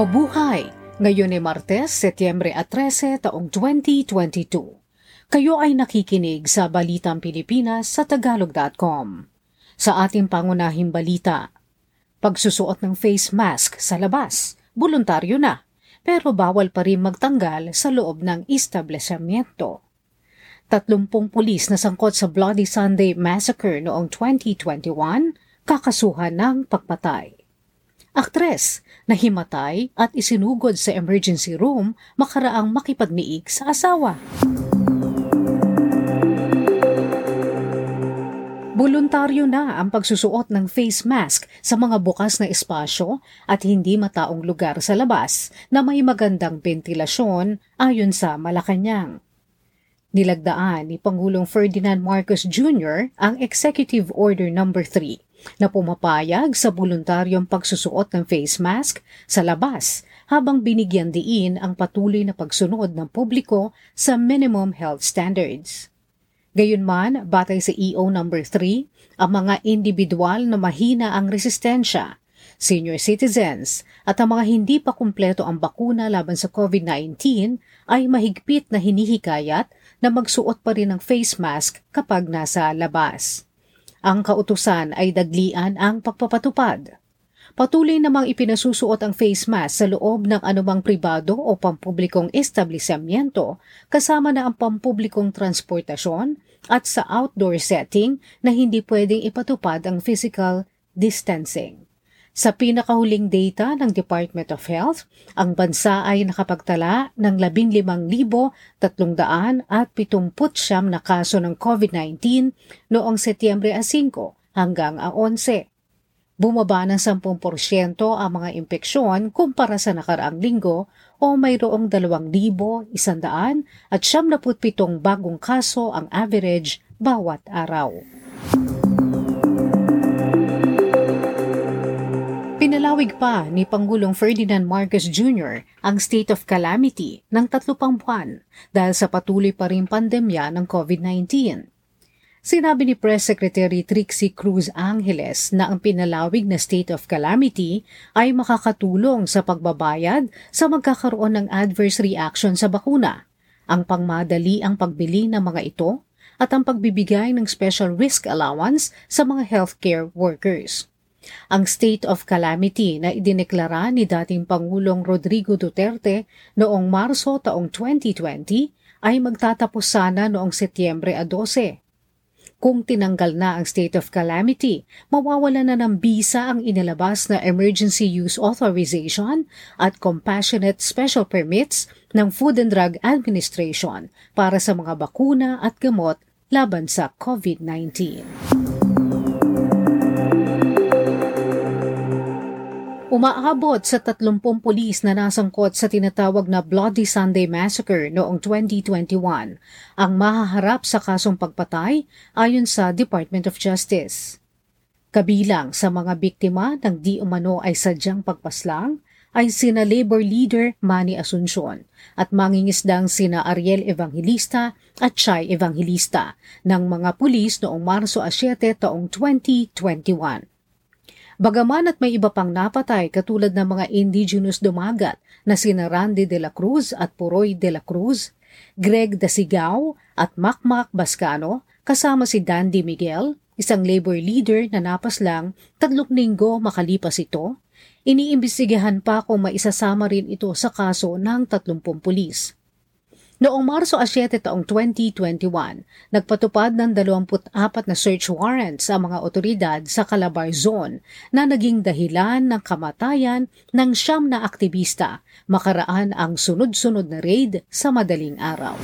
Mabuhay! Ngayon ay Martes, Setyembre 13, taong 2022. Kayo ay nakikinig sa Balitang Pilipinas sa Tagalog.com. Sa ating pangunahing balita, pagsusuot ng face mask sa labas, voluntaryo na, pero bawal pa rin magtanggal sa loob ng establishmento. Tatlumpong pulis na sangkot sa Bloody Sunday Massacre noong 2021, kakasuhan ng pagpatay. Aktres na himatay at isinugod sa emergency room makaraang makipagniig sa asawa. Voluntaryo na ang pagsusuot ng face mask sa mga bukas na espasyo at hindi mataong lugar sa labas na may magandang ventilasyon ayon sa Malacanang. Nilagdaan ni Pangulong Ferdinand Marcos Jr. ang Executive Order No. 3 na pumapayag sa voluntaryong pagsusuot ng face mask sa labas habang binigyan diin ang patuloy na pagsunod ng publiko sa minimum health standards. Gayunman, batay sa EO No. 3, ang mga individual na mahina ang resistensya, senior citizens at ang mga hindi pa kumpleto ang bakuna laban sa COVID-19 ay mahigpit na hinihikayat na magsuot pa rin ng face mask kapag nasa labas. Ang kautusan ay daglian ang pagpapatupad. Patuloy namang ipinasusuot ang face mask sa loob ng anumang pribado o pampublikong establishmento kasama na ang pampublikong transportasyon at sa outdoor setting na hindi pwedeng ipatupad ang physical distancing. Sa pinakahuling data ng Department of Health, ang bansa ay nakapagtala ng 15,379 na kaso ng COVID-19 noong Setyembre 5 hanggang 11. Bumaba ng 10% ang mga impeksyon kumpara sa nakaraang linggo o mayroong 2,100 at 77 bagong kaso ang average bawat araw. Pinalawig pa ni Pangulong Ferdinand Marcos Jr. ang state of calamity ng tatlo pang buwan dahil sa patuloy pa rin pandemya ng COVID-19. Sinabi ni Press Secretary Trixie Cruz Angeles na ang pinalawig na state of calamity ay makakatulong sa pagbabayad sa magkakaroon ng adverse reaction sa bakuna, ang pangmadali ang pagbili ng mga ito at ang pagbibigay ng special risk allowance sa mga healthcare workers. Ang state of calamity na idineklara ni dating Pangulong Rodrigo Duterte noong Marso taong 2020 ay magtatapos sana noong Setyembre 12. Kung tinanggal na ang state of calamity, mawawala na ng bisa ang inilabas na emergency use authorization at compassionate special permits ng Food and Drug Administration para sa mga bakuna at gamot laban sa COVID-19. Umaabot sa 30 pulis na nasangkot sa tinatawag na Bloody Sunday Massacre noong 2021 ang mahaharap sa kasong pagpatay ayon sa Department of Justice. Kabilang sa mga biktima ng di umano ay sadyang pagpaslang ay sina labor leader Manny Asuncion at mangingisdang sina Ariel Evangelista at Chay Evangelista ng mga pulis noong Marso 7 taong 2021. Bagaman at may iba pang napatay katulad ng mga indigenous dumagat na sina Randy de la Cruz at Puroy de la Cruz, Greg Dasigao at Makmak Bascano kasama si Dandy Miguel, isang labor leader na napas lang tatlong linggo makalipas ito, iniimbestigahan pa kung maisasama rin ito sa kaso ng 30 pulis. Noong Marso 7 taong 2021, nagpatupad ng 24 na search warrants sa mga otoridad sa Calabar Zone na naging dahilan ng kamatayan ng siyam na aktivista makaraan ang sunod-sunod na raid sa madaling araw.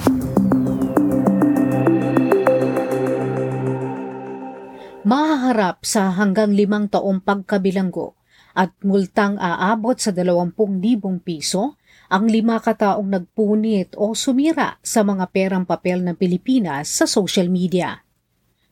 Mahaharap sa hanggang limang taong pagkabilanggo at multang aabot sa 20,000 piso ang lima kataong nagpunit o sumira sa mga perang papel ng Pilipinas sa social media.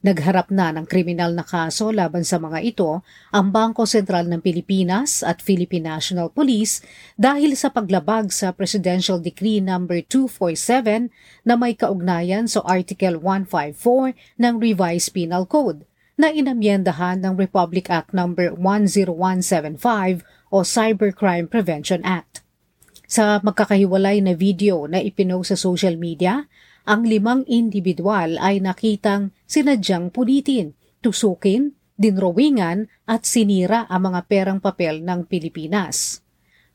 Nagharap na ng kriminal na kaso laban sa mga ito ang Bangko Sentral ng Pilipinas at Philippine National Police dahil sa paglabag sa Presidential Decree No. 247 na may kaugnayan sa Article 154 ng Revised Penal Code na inamyendahan ng Republic Act No. 10175 o Cybercrime Prevention Act. Sa magkakahiwalay na video na ipinost sa social media, ang limang individual ay nakitang sinadyang pulitin, tusukin, dinrowingan at sinira ang mga perang papel ng Pilipinas.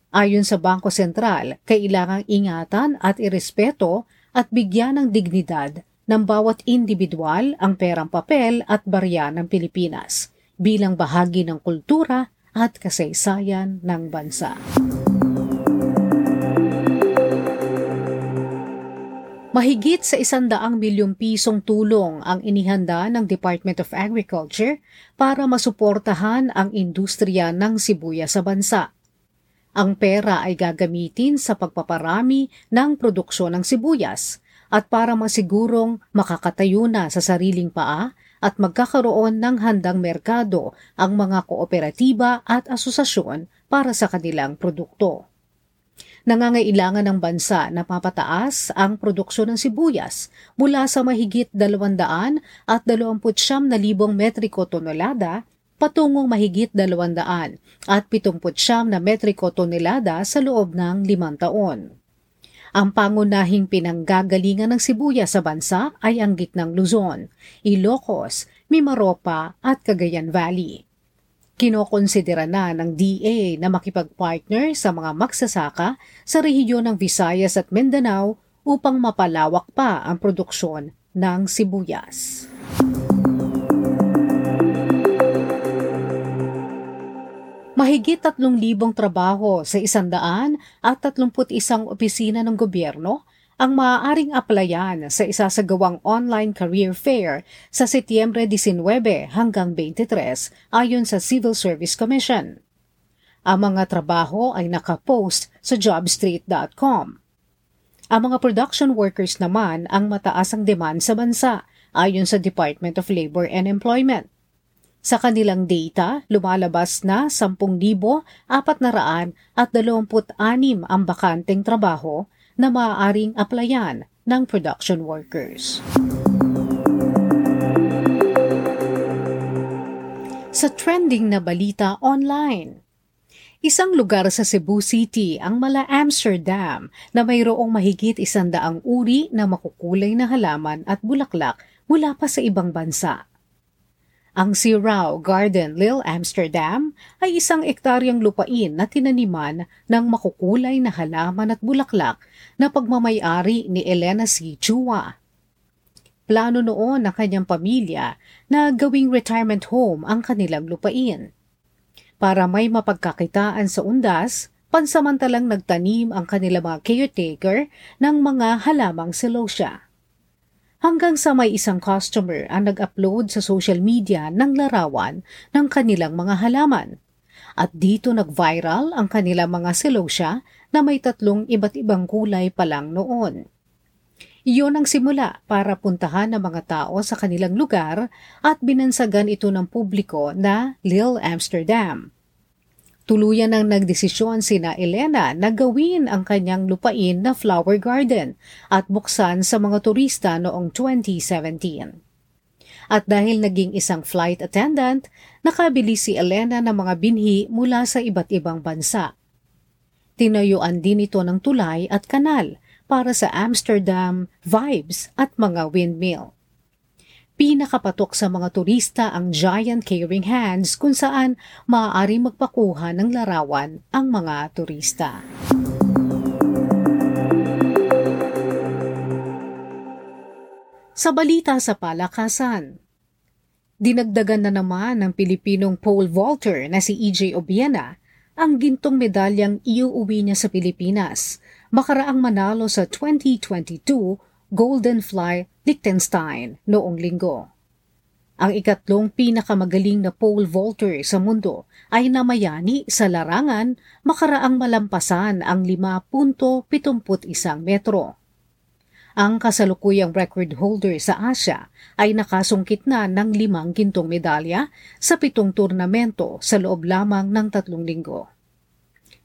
Ayon sa Bangko Sentral, kailangang ingatan at irespeto at bigyan ng dignidad ng bawat individual ang perang papel at barya ng Pilipinas bilang bahagi ng kultura at kasaysayan ng bansa. Mahigit sa isandaang milyong pisong tulong ang inihanda ng Department of Agriculture para masuportahan ang industriya ng sibuyas sa bansa. Ang pera ay gagamitin sa pagpaparami ng produksyon ng sibuyas at para masigurong makakatayo na sa sariling paa at magkakaroon ng handang merkado ang mga kooperatiba at asosasyon para sa kanilang produkto. Nangangailangan ng bansa na mapataas ang produksyon ng sibuyas mula sa mahigit 200 at 29 na libong metriko tonelada patungong mahigit 200 at 79 na metriko tonelada sa loob ng limang taon. Ang pangunahing pinanggagalingan ng sibuyas sa bansa ay ang gitnang Luzon, Ilocos, Mimaropa at Cagayan Valley. Kinokonsidera na ng DA na makipag-partner sa mga magsasaka sa rehiyon ng Visayas at Mindanao upang mapalawak pa ang produksyon ng sibuyas. Mahigit 3,000 trabaho sa 131 opisina ng gobyerno ang maaaring aplayan sa isasagawang online career fair sa Setyembre 19 hanggang 23 ayon sa Civil Service Commission. Ang mga trabaho ay nakapost sa jobstreet.com. Ang mga production workers naman ang mataas ang demand sa bansa ayon sa Department of Labor and Employment. Sa kanilang data, lumalabas na 10,426 ang bakanteng trabaho na maaaring aplayan ng production workers. Sa trending na balita online, Isang lugar sa Cebu City ang Mala Amsterdam na mayroong mahigit isandaang uri na makukulay na halaman at bulaklak mula pa sa ibang bansa. Ang Sirao Garden Lil Amsterdam ay isang ektaryang lupain na tinaniman ng makukulay na halaman at bulaklak na pagmamayari ni Elena C. Chua. Plano noon ng kanyang pamilya na gawing retirement home ang kanilang lupain. Para may mapagkakitaan sa undas, pansamantalang nagtanim ang kanilang mga caretaker ng mga halamang silosia hanggang sa may isang customer ang nag-upload sa social media ng larawan ng kanilang mga halaman. At dito nag-viral ang kanilang mga silosya na may tatlong iba't ibang kulay pa lang noon. Iyon ang simula para puntahan ng mga tao sa kanilang lugar at binansagan ito ng publiko na Lil Amsterdam. Tuluyan ang nagdesisyon sina Elena na gawin ang kanyang lupain na flower garden at buksan sa mga turista noong 2017. At dahil naging isang flight attendant, nakabili si Elena ng mga binhi mula sa iba't ibang bansa. Tinayuan din ito ng tulay at kanal para sa Amsterdam vibes at mga windmill. Pinakapatok sa mga turista ang giant carrying hands kung saan maaari magpakuha ng larawan ang mga turista. Sa balita sa palakasan, dinagdagan na naman ng Pilipinong pole vaulter na si EJ Obiena ang gintong medalyang iuuwi niya sa Pilipinas makaraang manalo sa 2022 Golden Fly Liechtenstein noong linggo. Ang ikatlong pinakamagaling na pole vaulter sa mundo ay namayani sa larangan makaraang malampasan ang 5.71 metro. Ang kasalukuyang record holder sa Asia ay nakasungkit na ng limang gintong medalya sa pitong turnamento sa loob lamang ng tatlong linggo.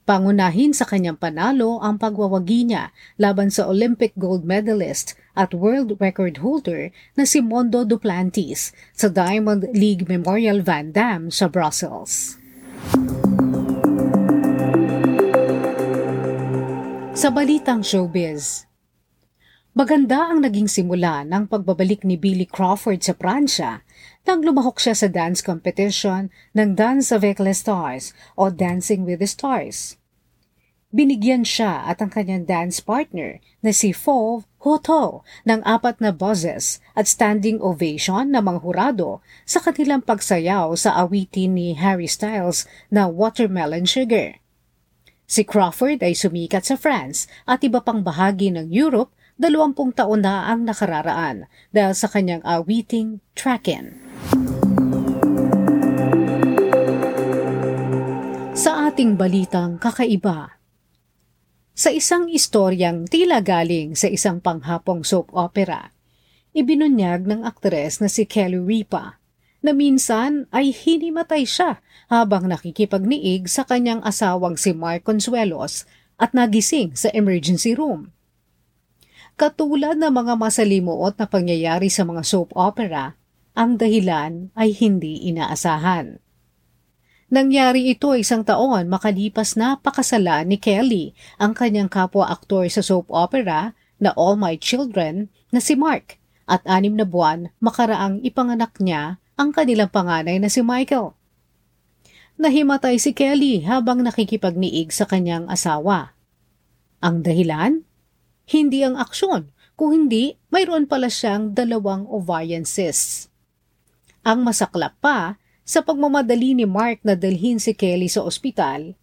Pangunahin sa kanyang panalo ang pagwawagi niya laban sa Olympic gold medalist at world record holder na si Mondo Duplantis sa Diamond League Memorial Van Dam sa Brussels. Sa balitang showbiz, Maganda ang naging simula ng pagbabalik ni Billy Crawford sa Pransya nang lumahok siya sa dance competition ng Dance avec les Stars o Dancing with the Stars. Binigyan siya at ang kanyang dance partner na si Fauve Hoto ng apat na buzzes at standing ovation ng mga hurado sa kanilang pagsayaw sa awitin ni Harry Styles na Watermelon Sugar. Si Crawford ay sumikat sa France at iba pang bahagi ng Europe dalawampung taon na ang nakararaan dahil sa kanyang awiting Trackin. Ating balitang kakaiba, sa isang istoryang tila galing sa isang panghapong soap opera, ibinunyag ng aktres na si Kelly Ripa na minsan ay hinimatay siya habang nakikipagniig sa kanyang asawang si Mark Consuelos at nagising sa emergency room. Katulad ng mga masalimuot na pangyayari sa mga soap opera, ang dahilan ay hindi inaasahan. Nangyari ito isang taon makalipas na pakasalan ni Kelly ang kanyang kapwa-aktor sa soap opera na All My Children na si Mark at anim na buwan makaraang ipanganak niya ang kanilang panganay na si Michael. Nahimatay si Kelly habang nakikipagniig sa kanyang asawa. Ang dahilan? Hindi ang aksyon, kung hindi, mayroon pala siyang dalawang ovarian cysts. Ang masaklap pa, sa pagmamadali ni Mark na dalhin si Kelly sa ospital,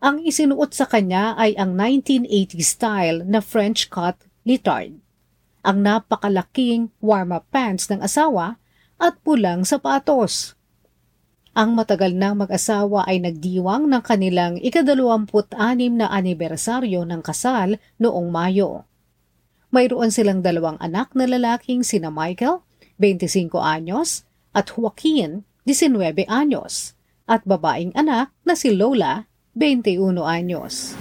ang isinuot sa kanya ay ang 1980 style na French cut litard, ang napakalaking warm-up pants ng asawa at pulang sapatos. Ang matagal nang mag-asawa ay nagdiwang ng kanilang ikadalawamput-anim na anibersaryo ng kasal noong Mayo. Mayroon silang dalawang anak na lalaking sina Michael, 25 anyos, at Joaquin, 19 anyos, at babaeng anak na si Lola, 21 anyos.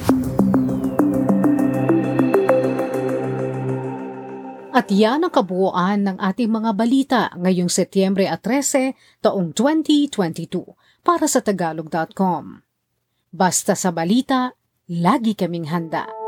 At yan ang kabuuan ng ating mga balita ngayong Setyembre 13, taong 2022 para sa Tagalog.com. Basta sa balita, lagi kaming handa.